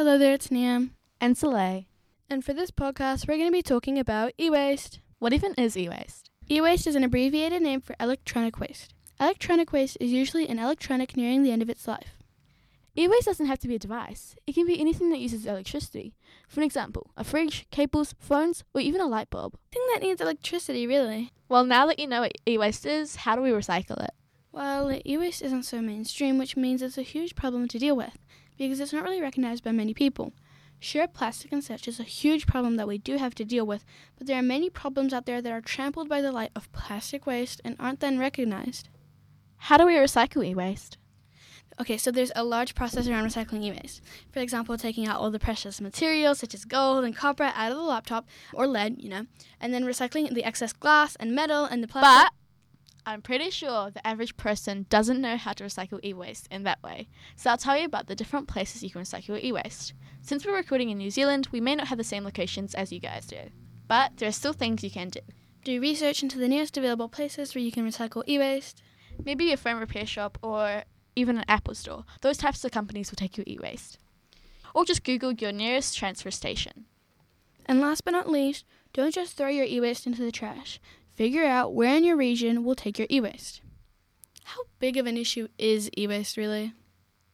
Hello there, it's Nyah. And Soleil. And for this podcast, we're going to be talking about e waste. What even is e waste? E waste is an abbreviated name for electronic waste. Electronic waste is usually an electronic nearing the end of its life. E waste doesn't have to be a device, it can be anything that uses electricity. For an example, a fridge, cables, phones, or even a light bulb. Thing that needs electricity, really. Well, now that you know what e waste is, how do we recycle it? Well, e waste isn't so mainstream, which means it's a huge problem to deal with because it's not really recognized by many people. Sure, plastic and such is a huge problem that we do have to deal with, but there are many problems out there that are trampled by the light of plastic waste and aren't then recognized. How do we recycle e waste? Okay, so there's a large process around recycling e waste. For example, taking out all the precious materials such as gold and copper out of the laptop, or lead, you know, and then recycling the excess glass and metal and the plastic. But I'm pretty sure the average person doesn't know how to recycle e waste in that way. So I'll tell you about the different places you can recycle e waste. Since we're recording in New Zealand, we may not have the same locations as you guys do, but there are still things you can do. Do research into the nearest available places where you can recycle e waste. Maybe a phone repair shop or even an Apple store. Those types of companies will take your e waste. Or just Google your nearest transfer station. And last but not least, don't just throw your e waste into the trash. Figure out where in your region will take your e waste. How big of an issue is e waste really?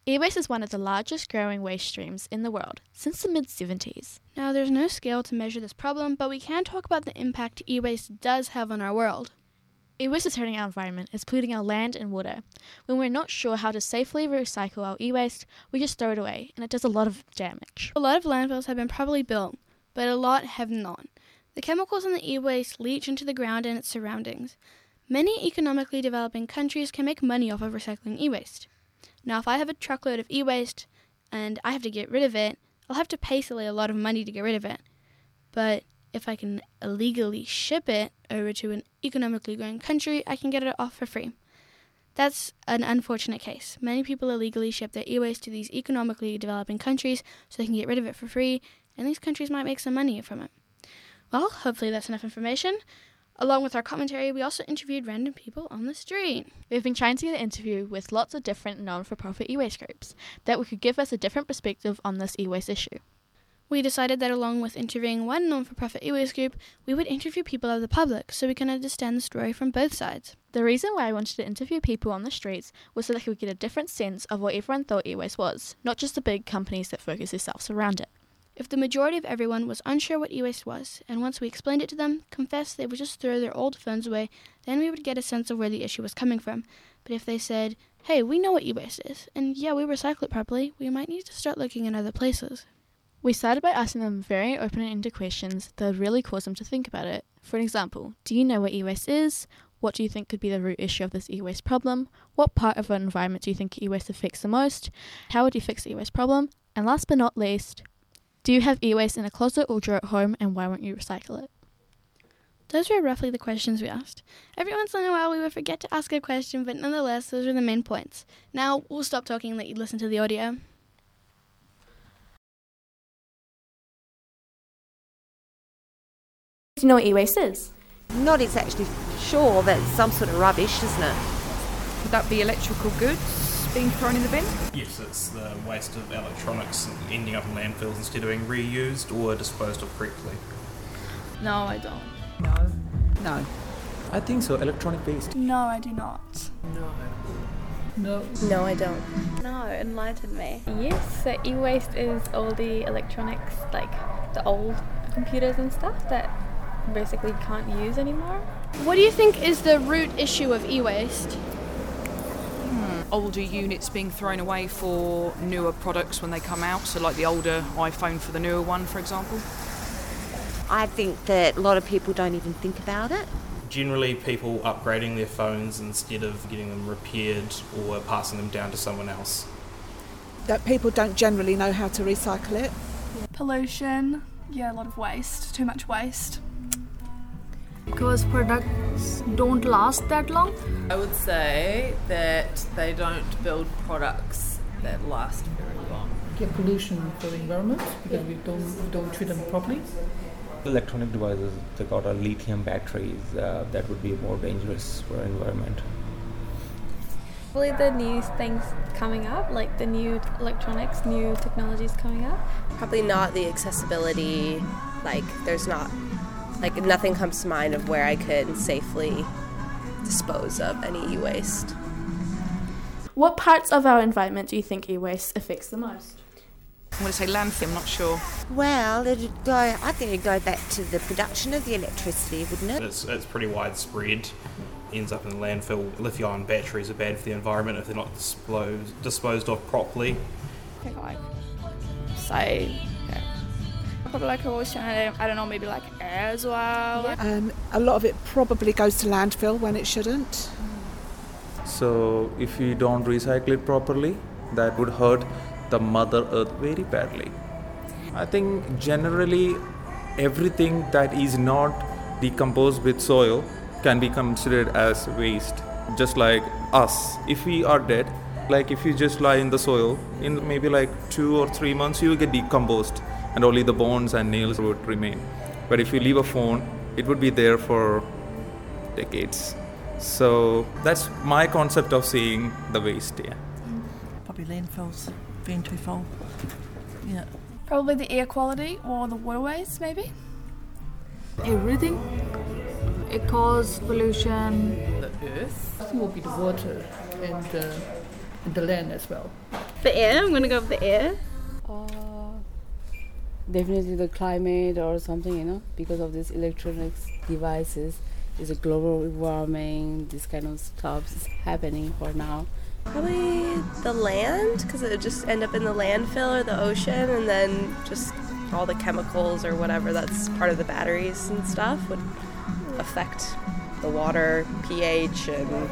E waste is one of the largest growing waste streams in the world since the mid 70s. Now, there's no scale to measure this problem, but we can talk about the impact e waste does have on our world. E waste is hurting our environment, it's polluting our land and water. When we're not sure how to safely recycle our e waste, we just throw it away, and it does a lot of damage. A lot of landfills have been properly built, but a lot have not. The chemicals in the e waste leach into the ground and its surroundings. Many economically developing countries can make money off of recycling e waste. Now, if I have a truckload of e waste and I have to get rid of it, I'll have to pay Silly a lot of money to get rid of it. But if I can illegally ship it over to an economically growing country, I can get it off for free. That's an unfortunate case. Many people illegally ship their e waste to these economically developing countries so they can get rid of it for free, and these countries might make some money from it. Well, hopefully that's enough information. Along with our commentary, we also interviewed random people on the street. We've been trying to get an interview with lots of different non for profit e waste groups that could give us a different perspective on this e waste issue. We decided that along with interviewing one non for profit e waste group, we would interview people of the public so we can understand the story from both sides. The reason why I wanted to interview people on the streets was so that we could get a different sense of what everyone thought e waste was, not just the big companies that focus themselves around it. If the majority of everyone was unsure what e waste was, and once we explained it to them, confessed they would just throw their old phones away, then we would get a sense of where the issue was coming from. But if they said, hey, we know what e waste is, and yeah, we recycle it properly, we might need to start looking in other places. We started by asking them very open ended questions that would really cause them to think about it. For example, do you know what e waste is? What do you think could be the root issue of this e waste problem? What part of our environment do you think e waste affects the most? How would you fix the e waste problem? And last but not least, do you have e waste in a closet or drawer at home and why won't you recycle it? Those were roughly the questions we asked. Every once in a while we would forget to ask a question, but nonetheless, those were the main points. Now we'll stop talking and let you listen to the audio. Do you know what e waste is? Not exactly sure, but it's some sort of rubbish, isn't it? Would that be electrical goods being thrown in the bin? Yes, it's the waste of electronics ending up in landfills instead of being reused or disposed of correctly. No, I don't. No. No. I think so. Electronic waste. No, I do not. No. No. No, I don't. No, enlighten me. Yes, so e-waste is all the electronics, like the old computers and stuff that basically can't use anymore. What do you think is the root issue of e-waste? Hmm. Older units being thrown away for newer products when they come out, so like the older iPhone for the newer one, for example. I think that a lot of people don't even think about it. Generally, people upgrading their phones instead of getting them repaired or passing them down to someone else. That people don't generally know how to recycle it. Pollution, yeah, a lot of waste, too much waste. Because products don't last that long? I would say that they don't build products that last very long. Get pollution for the environment because we don't, we don't treat them properly. Electronic devices, they got a lithium batteries uh, that would be more dangerous for environment. Probably the new things coming up, like the new electronics, new technologies coming up. Probably not the accessibility, like, there's not, like, nothing comes to mind of where I could safely dispose of any e waste. What parts of our environment do you think e waste affects the most? I'm going to say landfill, I'm not sure. Well, it'd go, I think it'd go back to the production of the electricity, wouldn't it? It's, it's pretty widespread. Ends up in the landfill. Lithium ion batteries are bad for the environment if they're not disposed, disposed of properly. like say yeah. Probably like ocean I don't know maybe like air as well Um, a lot of it probably goes to landfill when it shouldn't. So if we don't recycle it properly, that would hurt the Mother Earth very badly. I think generally everything that is not decomposed with soil can be considered as waste. Just like us, if we are dead, like if you just lie in the soil, in maybe like two or three months, you will get decomposed and only the bones and nails would remain. But if you leave a phone, it would be there for decades. So that's my concept of seeing the waste, yeah. Probably landfills being too full. Yeah. Probably the air quality or the waterways, maybe. Everything. It causes pollution. The earth. I it will be the water and, uh, and the land as well. the air I'm gonna go with the air definitely the climate or something you know because of these electronics devices is a global warming this kind of stuff is happening for now Probably the land, because it would just end up in the landfill or the ocean, and then just all the chemicals or whatever that's part of the batteries and stuff would affect the water, pH, and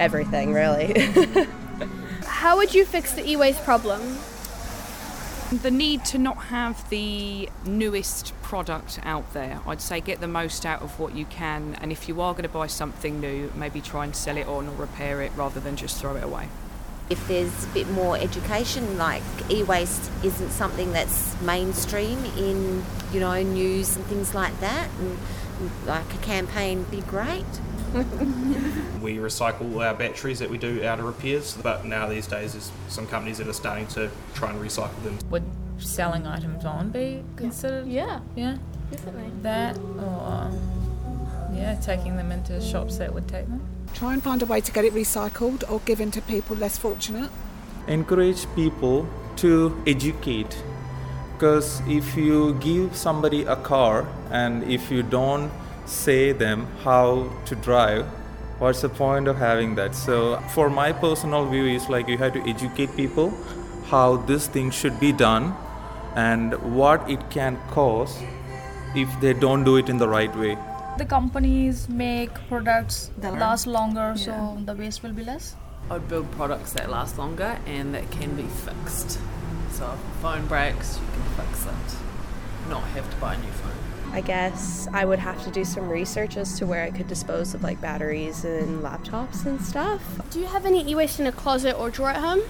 everything, really. How would you fix the e waste problem? The need to not have the newest product out there. I'd say get the most out of what you can, and if you are going to buy something new, maybe try and sell it on or repair it rather than just throw it away. If there's a bit more education, like e-waste isn't something that's mainstream in, you know, news and things like that, and like a campaign be great. We recycle our batteries that we do out of repairs, but now these days there's some companies that are starting to try and recycle them. Would selling items on be considered? Yeah. Yeah. Definitely. That or um, yeah, taking them into shops that would take them. Try and find a way to get it recycled or given to people less fortunate. encourage people to educate because if you give somebody a car and if you don't say them how to drive what's the point of having that so for my personal view is like you have to educate people how this thing should be done and what it can cause if they don't do it in the right way The companies make products that last longer, so the waste will be less. I'd build products that last longer and that can be fixed. So if a phone breaks, you can fix it. Not have to buy a new phone. I guess I would have to do some research as to where I could dispose of like batteries and laptops and stuff. Do you have any e waste in a closet or drawer at home?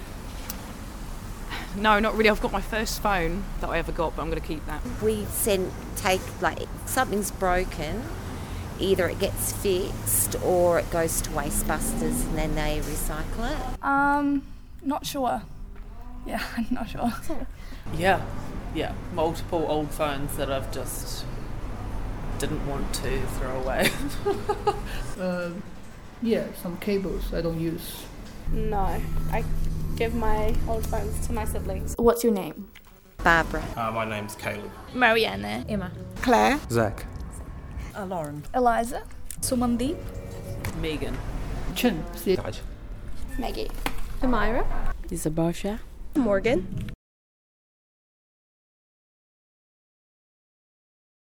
No, not really. I've got my first phone that I ever got, but I'm going to keep that. We send take like something's broken, either it gets fixed or it goes to Wastebusters and then they recycle it. Um, not sure. Yeah, I'm not sure. Yeah, yeah. Multiple old phones that I've just didn't want to throw away. Uh, yeah, some cables I don't use. no I give my old phones to my siblings What's your name? Barbara. Uh, my name's Caleb. Marianne Emma. Claire, zach Uh, Lauren. Eliza, Sumandeep. Megan. Chin. See. Maggie Amira. is a Barsha. Morgan.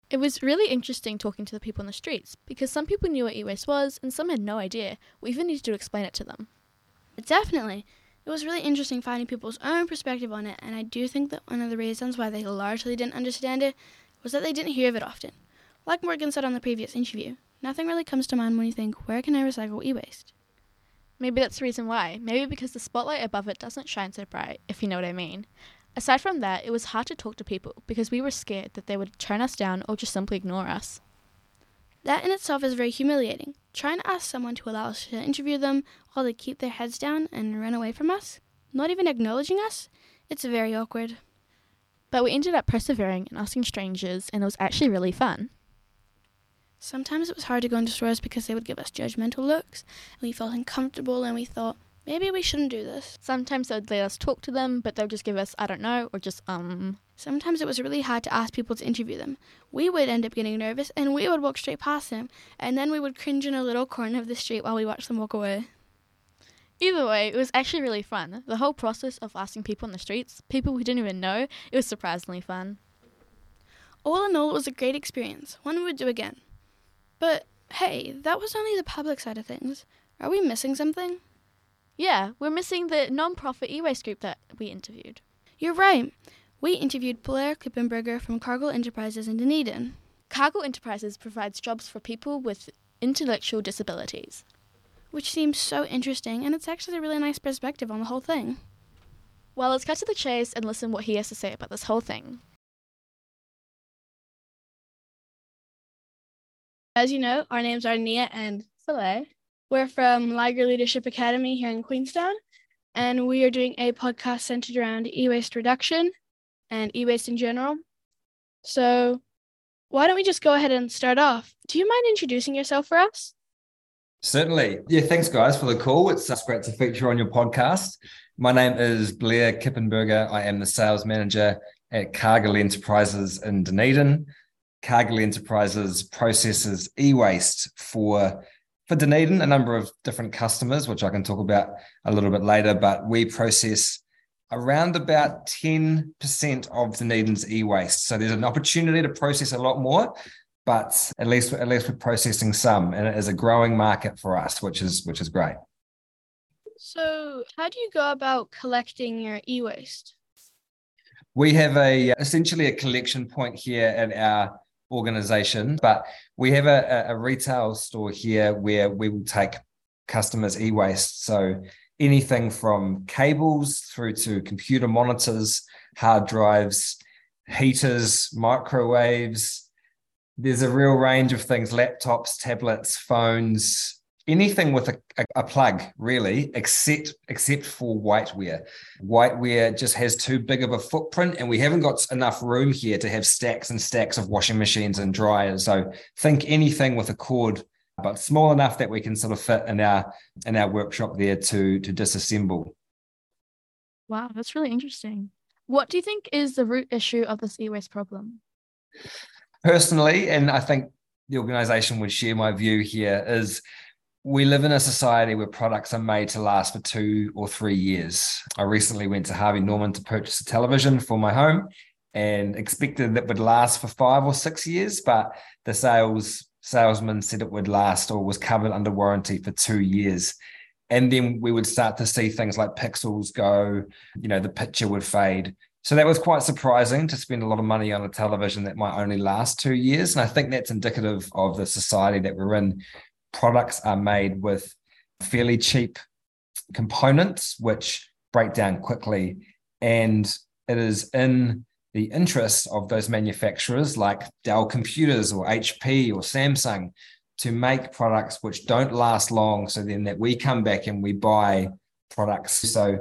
It was really interesting talking to the people in the streets because some people knew what e waste was and some had no idea. We even needed to explain it to them. Definitely. It was really interesting finding people's own perspective on it, and I do think that one of the reasons why they largely didn't understand it was that they didn't hear of it often. Like Morgan said on the previous interview, nothing really comes to mind when you think, where can I recycle e waste? Maybe that's the reason why. Maybe because the spotlight above it doesn't shine so bright, if you know what I mean. Aside from that, it was hard to talk to people because we were scared that they would turn us down or just simply ignore us. That in itself is very humiliating. Trying to ask someone to allow us to interview them while they keep their heads down and run away from us, not even acknowledging us, it's very awkward. But we ended up persevering and asking strangers, and it was actually really fun. Sometimes it was hard to go into stores because they would give us judgmental looks, and we felt uncomfortable and we thought, maybe we shouldn't do this. Sometimes they would let us talk to them, but they would just give us, I don't know, or just, um. Sometimes it was really hard to ask people to interview them. We would end up getting nervous and we would walk straight past them, and then we would cringe in a little corner of the street while we watched them walk away. Either way, it was actually really fun. The whole process of asking people on the streets, people we didn't even know, it was surprisingly fun. All in all, it was a great experience, one we would do again. But hey, that was only the public side of things. Are we missing something? Yeah, we're missing the non-profit e-waste group that we interviewed. You're right. We interviewed Blair Kippenberger from Cargill Enterprises in Dunedin. Cargill Enterprises provides jobs for people with intellectual disabilities. Which seems so interesting, and it's actually a really nice perspective on the whole thing. Well, let's cut to the chase and listen what he has to say about this whole thing. As you know, our names are Nyah and Soleil. We're from Liger Leadership Academy here in Queenstown, and we are doing a podcast centered around e waste reduction and e waste in general. So, why don't we just go ahead and start off? Do you mind introducing yourself for us? Certainly. Yeah, thanks, guys, for the call. It's just great to feature on your podcast. My name is Blair Kippenberger. I am the sales manager at Cargill Enterprises in Dunedin. Cargill Enterprises processes e-waste for for Dunedin, a number of different customers, which I can talk about a little bit later. But we process around about 10% of Dunedin's e-waste. So there's an opportunity to process a lot more, but at least at least we're processing some, and it is a growing market for us, which is which is great. So, how do you go about collecting your e-waste? We have a essentially a collection point here at our organization, but we have a, a retail store here where we will take customers' e waste. So anything from cables through to computer monitors, hard drives, heaters, microwaves. There's a real range of things laptops, tablets, phones, anything with a, a, a, plug really except except for whiteware. Whiteware just has too big of a footprint and we haven't got enough room here to have stacks and stacks of washing machines and dryers. So think anything with a cord but small enough that we can sort of fit in our in our workshop there to to disassemble. Wow that's really interesting. What do you think is the root issue of this e-waste problem? Personally and i think the organization would share my view here is we live in a society where products are made to last for two or three years. I recently went to Harvey Norman to purchase a television for my home and expected that would last for five or six years, but the sales salesman said it would last or was covered under warranty for two years. And then we would start to see things like pixels go, you know, the picture would fade. So that was quite surprising to spend a lot of money on a television that might only last two years. And I think that's indicative of the society that we're in, products are made with fairly cheap components which break down quickly. And it is in the interest of those manufacturers like Dell computers or HP or Samsung to make products which don't last long so then that we come back and we buy products. So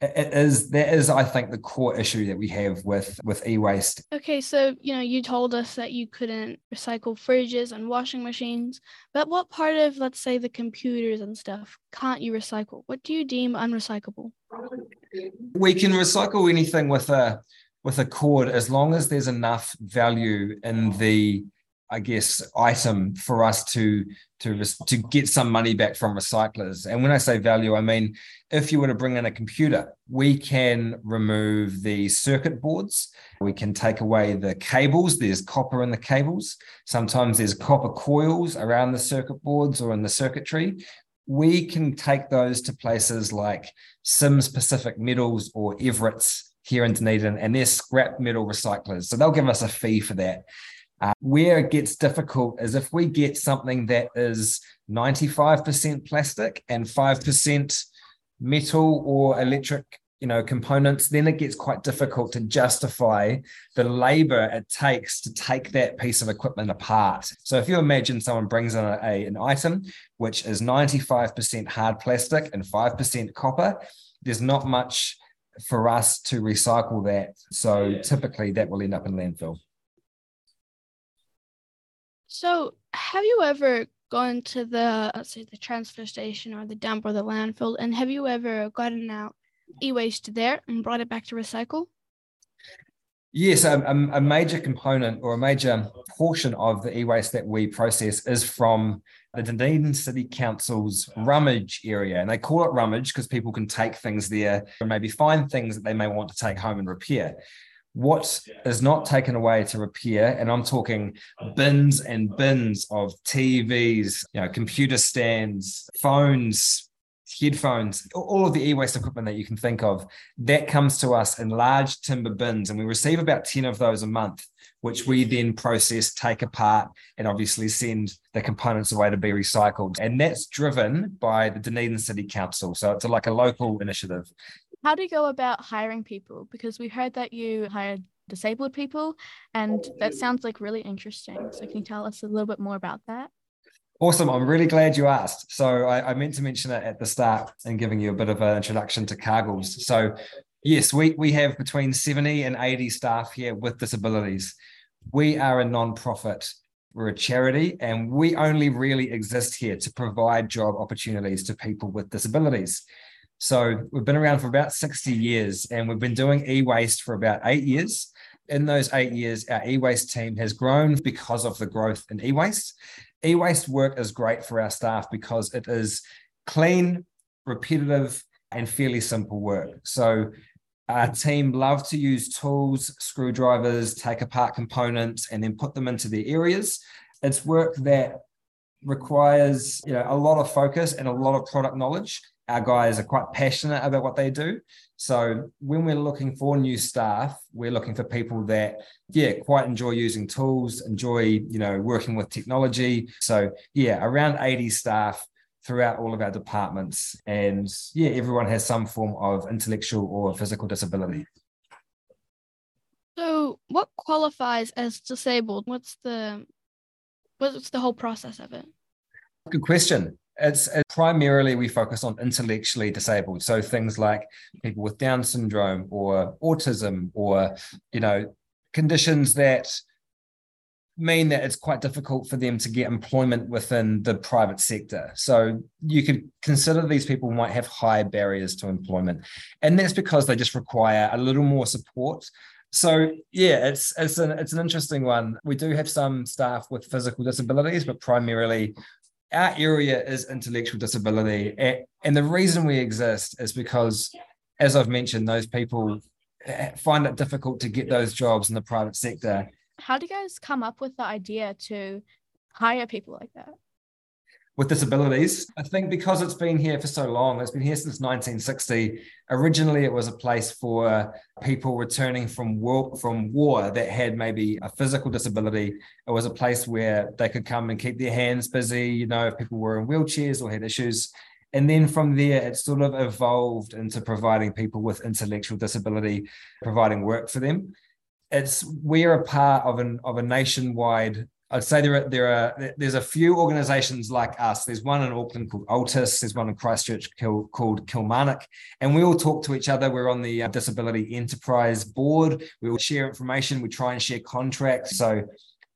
it is that is i think the core issue that we have with with e-waste. Okay so you know you told us that you couldn't recycle fridges and washing machines but what part of let's say the computers and stuff can't you recycle? What do you deem unrecyclable? We can recycle anything with a with a cord as long as there's enough value in the I guess, item for us to to to get some money back from recyclers. And when I say value, I mean if you were to bring in a computer, we can remove the circuit boards. We can take away the cables. There's copper in the cables. Sometimes there's copper coils around the circuit boards or in the circuitry. We can take those to places like Sims Pacific Metals or Everett's here in Dunedin, and they're scrap metal recyclers. So they'll give us a fee for that. Uh, where it gets difficult is if we get something that is 95% plastic and 5% metal or electric you know components then it gets quite difficult to justify the labor it takes to take that piece of equipment apart. So if you imagine someone brings in a, a, an item which is 95% hard plastic and 5% copper there's not much for us to recycle that. So yeah. typically that will end up in landfill so have you ever gone to the let's say the transfer station or the dump or the landfill and have you ever gotten out e-waste there and brought it back to recycle? Yes, a, a, major component or a major portion of the e-waste that we process is from the Dunedin City Council's rummage area. And they call it rummage because people can take things there and maybe find things that they may want to take home and repair. What is not taken away to repair, and I'm talking bins and bins of TVs, you know, computer stands, phones, headphones, all of the e-waste equipment that you can think of, that comes to us in large timber bins, and we receive about 10 of those a month, which we then process, take apart, and obviously send the components away to be recycled. And that's driven by the Dunedin City Council. So it's like a local initiative. How do you go about hiring people? Because we heard that you hired disabled people, and that oh. sounds like really interesting. So can you tell us a little bit more about that? Awesome. I'm really glad you asked. So I, I, meant to mention it at the start and giving you a bit of an introduction to Cargills. So yes, we, we have between 70 and 80 staff here with disabilities. We are a non-profit. We're a charity and we only really exist here to provide job opportunities to people with disabilities. So we've been around for about 60 years and we've been doing e-waste for about eight years. In those eight years, our e-waste team has grown because of the growth in e-waste e-waste work is great for our staff because it is clean, repetitive, and fairly simple work. So our team love to use tools, screwdrivers, take apart components, and then put them into their areas. It's work that requires you know a lot of focus and a lot of product knowledge. Our guys are quite passionate about what they do. So when we're looking for new staff, we're looking for people that, yeah, quite enjoy using tools, enjoy, you know, working with technology. So yeah, around 80 staff throughout all of our departments. And yeah, everyone has some form of intellectual or physical disability. So what qualifies as disabled? What's the what's the whole process of it? Good question. It's, primarily we focus on intellectually disabled. So things like people with Down syndrome or autism or, you know, conditions that mean that it's quite difficult for them to get employment within the private sector. So you could consider these people might have high barriers to employment. And that's because they just require a little more support. So yeah, it's it's an it's an interesting one. We do have some staff with physical disabilities, but primarily our area is intellectual disability. And the reason we exist is because, as I've mentioned, those people eh, find it difficult to get those jobs in the private sector. How do you guys come up with the idea to hire people like that? With disabilities. I think because it's been here for so long, it's been here since 1960. Originally, it was a place for people returning from war, from war that had maybe a physical disability. It was a place where they could come and keep their hands busy, you know, if people were in wheelchairs or had issues. And then from there, it sort of evolved into providing people with intellectual disability, providing work for them. It's we're a part of an of a nationwide I'd say there are there are there's a few organisations like us. There's one in Auckland called Altus. There's one in Christchurch called Kilmarnock, and we all talk to each other. We're on the uh, Disability Enterprise Board. We all share information. We try and share contracts. So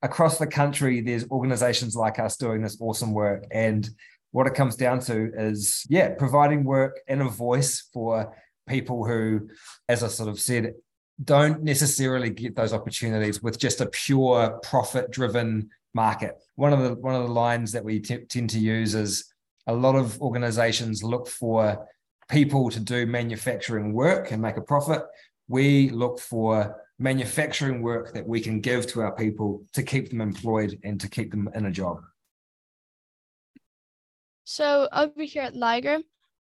across the country, there's organisations like us doing this awesome work. And what it comes down to is, yeah, providing work and a voice for people who, as I sort of said, don't necessarily get those opportunities with just a pure profit driven market. One of the one of the lines that we t- tend to use is a lot of organizations look for people to do manufacturing work and make a profit. We look for manufacturing work that we can give to our people to keep them employed and to keep them in a job. So over here at Liger,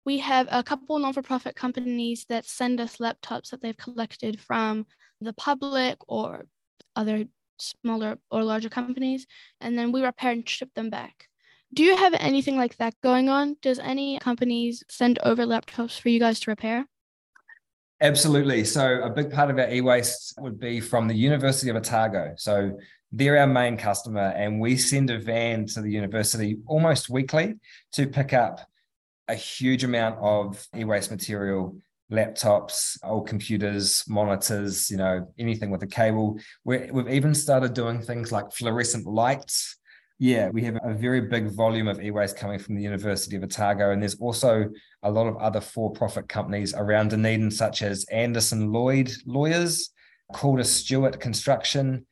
we have a couple non-for-profit companies that send us laptops that they've collected from the public or other smaller or larger companies, and then we repair and ship them back. Do you have anything like that going on? Does any companies send over laptops for you guys to repair? Absolutely. So a big part of our e-waste would be from the University of Otago. So they're our main customer, and we send a van to the university almost weekly to pick up a huge amount of e-waste material laptops old computers monitors you know anything with a cable. We we've even started doing things like fluorescent lights. Yeah, we have a very big volume of e-waste coming from the University of Otago, and there's also a lot of other for-profit companies around Dunedin, such as Anderson Lloyd Lawyers, Calder Stewart Construction,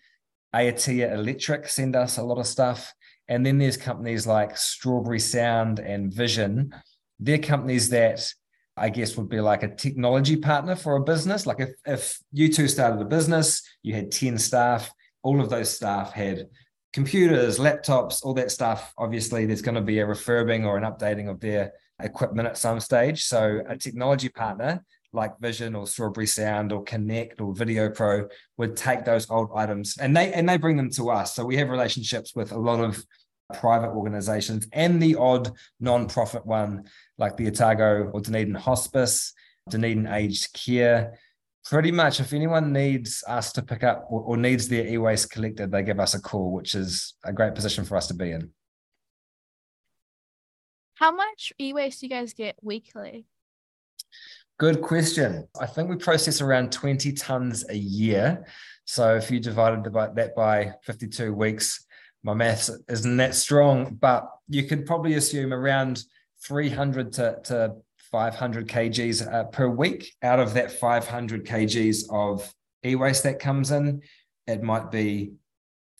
Aotea Electric send us a lot of stuff, and then there's companies like Strawberry Sound and Vision. They're companies that I guess would be like a technology partner for a business. Like if if you two started a business, you had 10 staff, all of those staff had computers, laptops, all that stuff, obviously there's going to be a refurbing or an updating of their equipment at some stage. So a technology partner like Vision or Strawberry Sound or Connect or Video Pro would take those old items and they and they bring them to us. So we have relationships with a lot of private organizations and the odd non-profit one like the Otago or Dunedin Hospice, Dunedin Aged Care, pretty much if anyone needs us to pick up or, or needs their e-waste collected, they give us a call, which is a great position for us to be in. How much e-waste do you guys get weekly? Good question. I think we process around 20 tons a year. So if you divided that by 52 weeks, my maths isn't that strong, but you could probably assume around 300 to, to 500 kgs uh, per week. Out of that 500 kgs of e-waste that comes in, it might be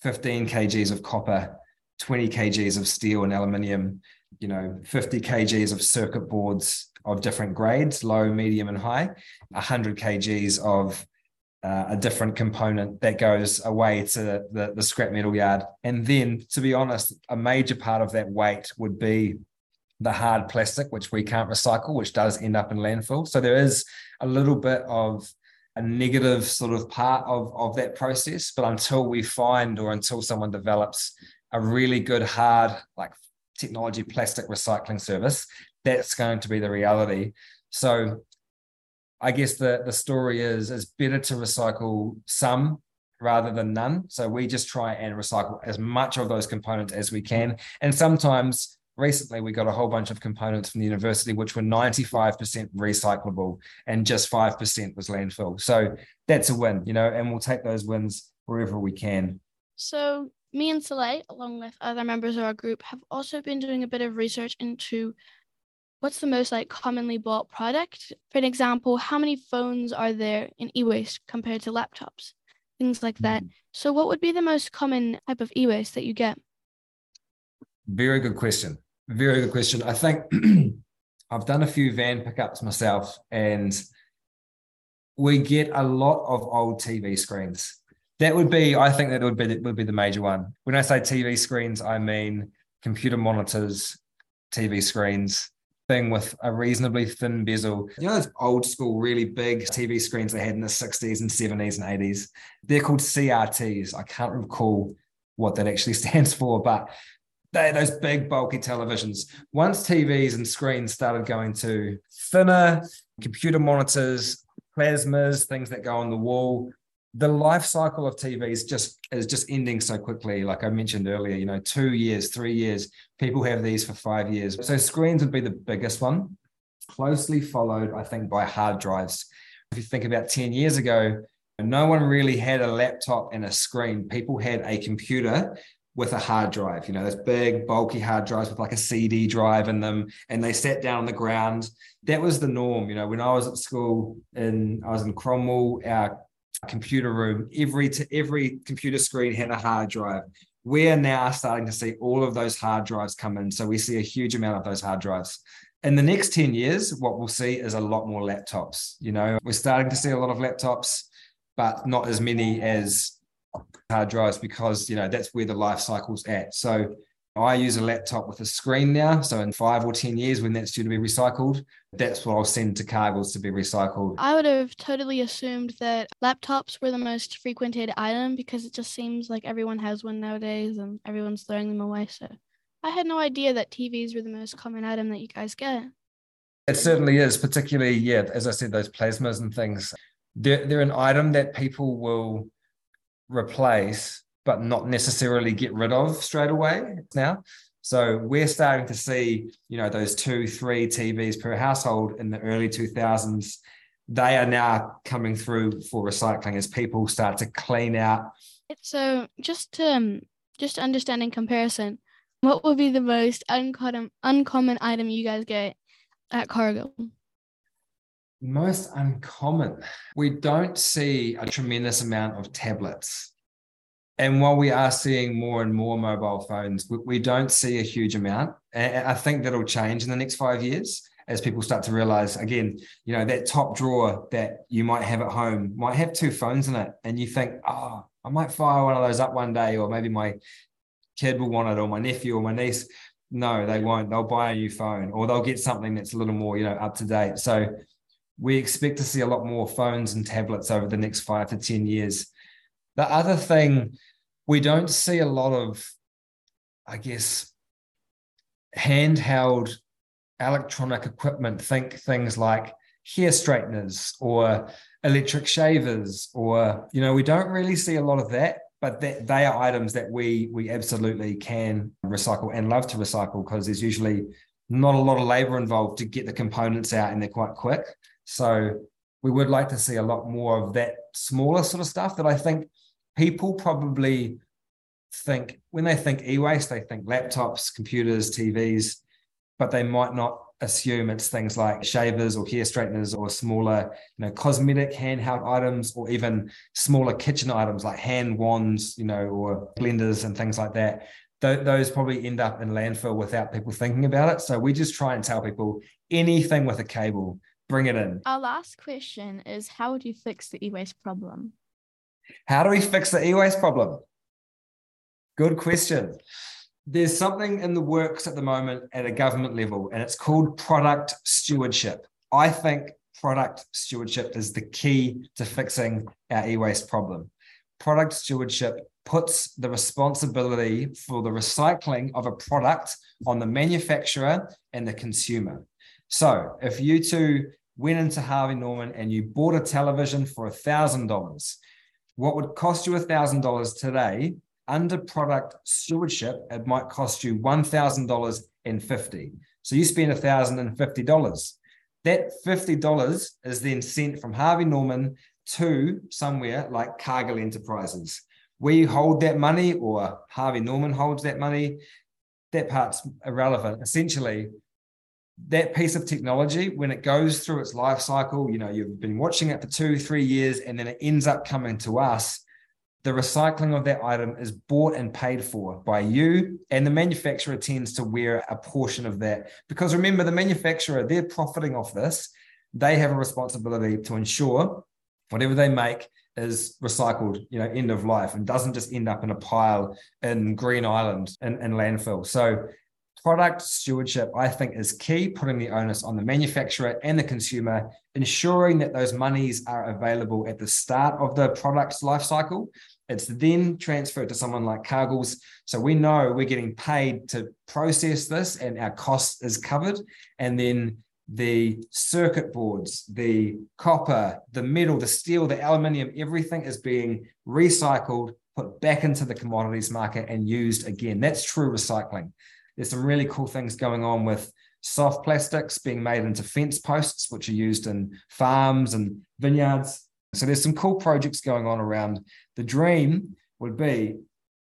15 kgs of copper, 20 kgs of steel and aluminium, you know, 50 kgs of circuit boards of different grades, low, medium, and high, 100 kgs of uh, a different component that goes away to the, the scrap metal yard. And then, to be honest, a major part of that weight would be the hard plastic, which we can't recycle, which does end up in landfill. So there is a little bit of a negative sort of part of, of that process. But until we find or until someone develops a really good hard like technology plastic recycling service, that's going to be the reality. So I guess the, the story is is better to recycle some rather than none. So we just try and recycle as much of those components as we can. And sometimes recently we got a whole bunch of components from the university which were 95% recyclable and just 5% was landfill. So that's a win you know and we'll take those wins wherever we can. So me and Soleil, along with other members of our group have also been doing a bit of research into what's the most like commonly bought product. For an example how many phones are there in e-waste compared to laptops? Things like that. Mm. so what would be the most common type of e-waste that you get? Very good question very good question. I think I've done a few van pickups myself, and we get a lot of old TV screens. That would be, I think, that would be that would be the major one. When I say TV screens, I mean computer monitors, TV screens, thing with a reasonably thin bezel. You know those old school, really big TV screens they had in the 60s and 70s and 80s? They're called CRTs. I can't recall what that actually stands for, but they those big bulky televisions. Once TVs and screens started going to thinner computer monitors, plasmas, things that go on the wall, the life cycle of TVs just is just ending so quickly. Like I mentioned earlier, you know, two years, three years, people have these for five years. So screens would be the biggest one, closely followed, I think, by hard drives. If you think about 10 years ago, no one really had a laptop and a screen. People had a computer with a hard drive, you know, those big, bulky hard drives with like a CD drive in them, and they sat down on the ground. That was the norm, you know. When I was at school, and I was in Cromwell, our computer room, every to every computer screen had a hard drive. We are now starting to see all of those hard drives come in, so we see a huge amount of those hard drives. In the next 10 years, what we'll see is a lot more laptops. You know, we're starting to see a lot of laptops, but not as many as hard drives because you know that's where the life cycle's at. So I use a laptop with a screen now. So in five or ten years, when that's due to be recycled, that's what I'll send to Cargills to be recycled. I would have totally assumed that laptops were the most frequented item because it just seems like everyone has one nowadays and everyone's throwing them away. So I had no idea that TVs were the most common item that you guys get. It certainly is, particularly, yeah, as I said, those plasmas and things. They're, they're an item that people will replace, but not necessarily get rid of straight away now. So we're starting to see, you know, those two, three TVs per household in the early 2000s. They are now coming through for recycling as people start to clean out. So just to um, just understand in comparison, what would be the most uncommon uncommon item you guys get at Cargill? Most uncommon. We don't see a tremendous amount of tablets. And while we are seeing more and more mobile phones, we, don't see a huge amount. And I think that'll change in the next five years as people start to realize again, you know, that top drawer that you might have at home might have two phones in it. And you think, oh, I might fire one of those up one day, or maybe my kid will want it, or my nephew or my niece. No, they won't. They'll buy a new phone or they'll get something that's a little more, you know, up to date. So we expect to see a lot more phones and tablets over the next five to 10 years. The other thing, we don't see a lot of, I guess, handheld electronic equipment. Think things like hair straighteners or electric shavers, or, you know, we don't really see a lot of that but that, they are items that we we absolutely can recycle and love to recycle because there's usually not a lot of labor involved to get the components out and they're quite quick so we would like to see a lot more of that smaller sort of stuff that i think people probably think when they think e-waste they think laptops computers tvs but they might not assume it's things like shavers or hair straighteners or smaller, you know, cosmetic handheld items or even smaller kitchen items like hand wands, you know, or blenders and things like that. Th- those probably end up in landfill without people thinking about it. So we just try and tell people anything with a cable, bring it in. Our last question is how would you fix the e-waste problem? How do we fix the e-waste problem? Good question there's something in the works at the moment at a government level, and it's called product stewardship. I think product stewardship is the key to fixing our e waste problem. Product stewardship puts the responsibility for the recycling of a product on the manufacturer and the consumer. So if you two went into Harvey Norman and you bought a television for $1,000, what would cost you $1,000 today under product stewardship, it might cost you $1,000 and 50. So you spend $1,050. That $50 is then sent from Harvey Norman to somewhere like Cargill Enterprises. We hold that money or Harvey Norman holds that money. That part's irrelevant. Essentially, that piece of technology, when it goes through its life cycle, you know, you've been watching it for two, three years, and then it ends up coming to us the recycling of that item is bought and paid for by you, and the manufacturer tends to wear a portion of that. Because remember, the manufacturer, they're profiting off this. They have a responsibility to ensure whatever they make is recycled, you know, end of life and doesn't just end up in a pile in Green Island in landfill. So product stewardship, I think, is key, putting the onus on the manufacturer and the consumer, ensuring that those monies are available at the start of the product's life cycle it's then transferred to someone like Cargill's. So we know we're getting paid to process this and our cost is covered. And then the circuit boards, the copper, the metal, the steel, the aluminium, everything is being recycled, put back into the commodities market and used again. That's true recycling. There's some really cool things going on with soft plastics being made into fence posts, which are used in farms and vineyards. So there's some cool projects going on around. The dream would be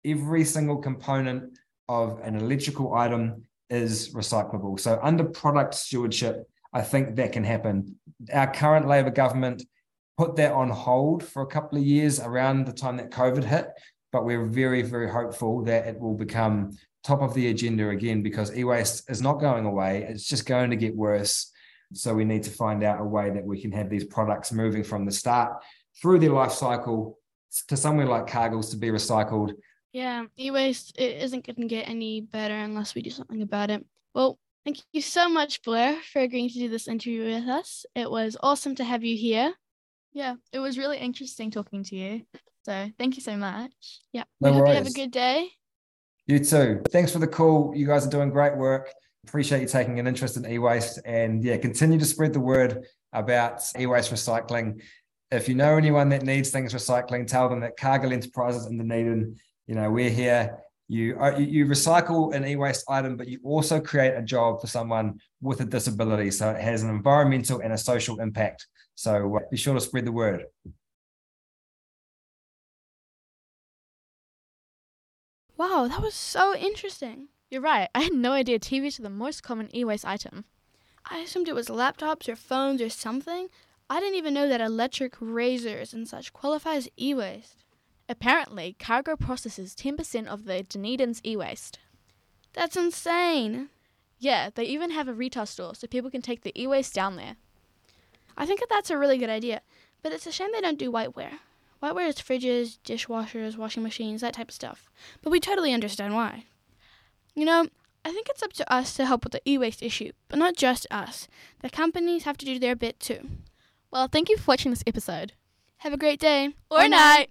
every single component of an electrical item is recyclable. So under product stewardship, I think that can happen. Our current Labor government put that on hold for a couple of years around the time that COVID hit, but we're very, very hopeful that it will become top of the agenda again because e-waste is not going away. It's just going to get worse. So we need to find out a way that we can have these products moving from the start through their life cycle to somewhere like Cargill's to be recycled. Yeah, e-waste it isn't going to get any better unless we do something about it. Well, thank you so much, Blair, for agreeing to do this interview with us. It was awesome to have you here. Yeah, it was really interesting talking to you. So thank you so much. Yeah, no we hope you have a good day. You too. Thanks for the call. You guys are doing great work. Appreciate you taking an interest in e-waste and yeah, continue to spread the word about e-waste recycling. If you know anyone that needs things recycling, tell them that Cargill Enterprises in Dunedin, you know, we're here. You, uh, you recycle an e-waste item, but you also create a job for someone with a disability. So it has an environmental and a social impact. So uh, be sure to spread the word. Wow, that was so interesting. You're right. I had no idea TVs are the most common e-waste item. I assumed it was laptops or phones or something. I didn't even know that electric razors and such qualify as e-waste. Apparently, Cargo processes 10% of the Dunedin's e-waste. That's insane. Yeah, they even have a retail store so people can take the e-waste down there. I think that that's a really good idea, but it's a shame they don't do whiteware. Whiteware is fridges, dishwashers, washing machines, that type of stuff. But we totally understand why. You know, I think it's up to us to help with the e waste issue, but not just us. The companies have to do their bit too. Well, thank you for watching this episode. Have a great day or, or night. night.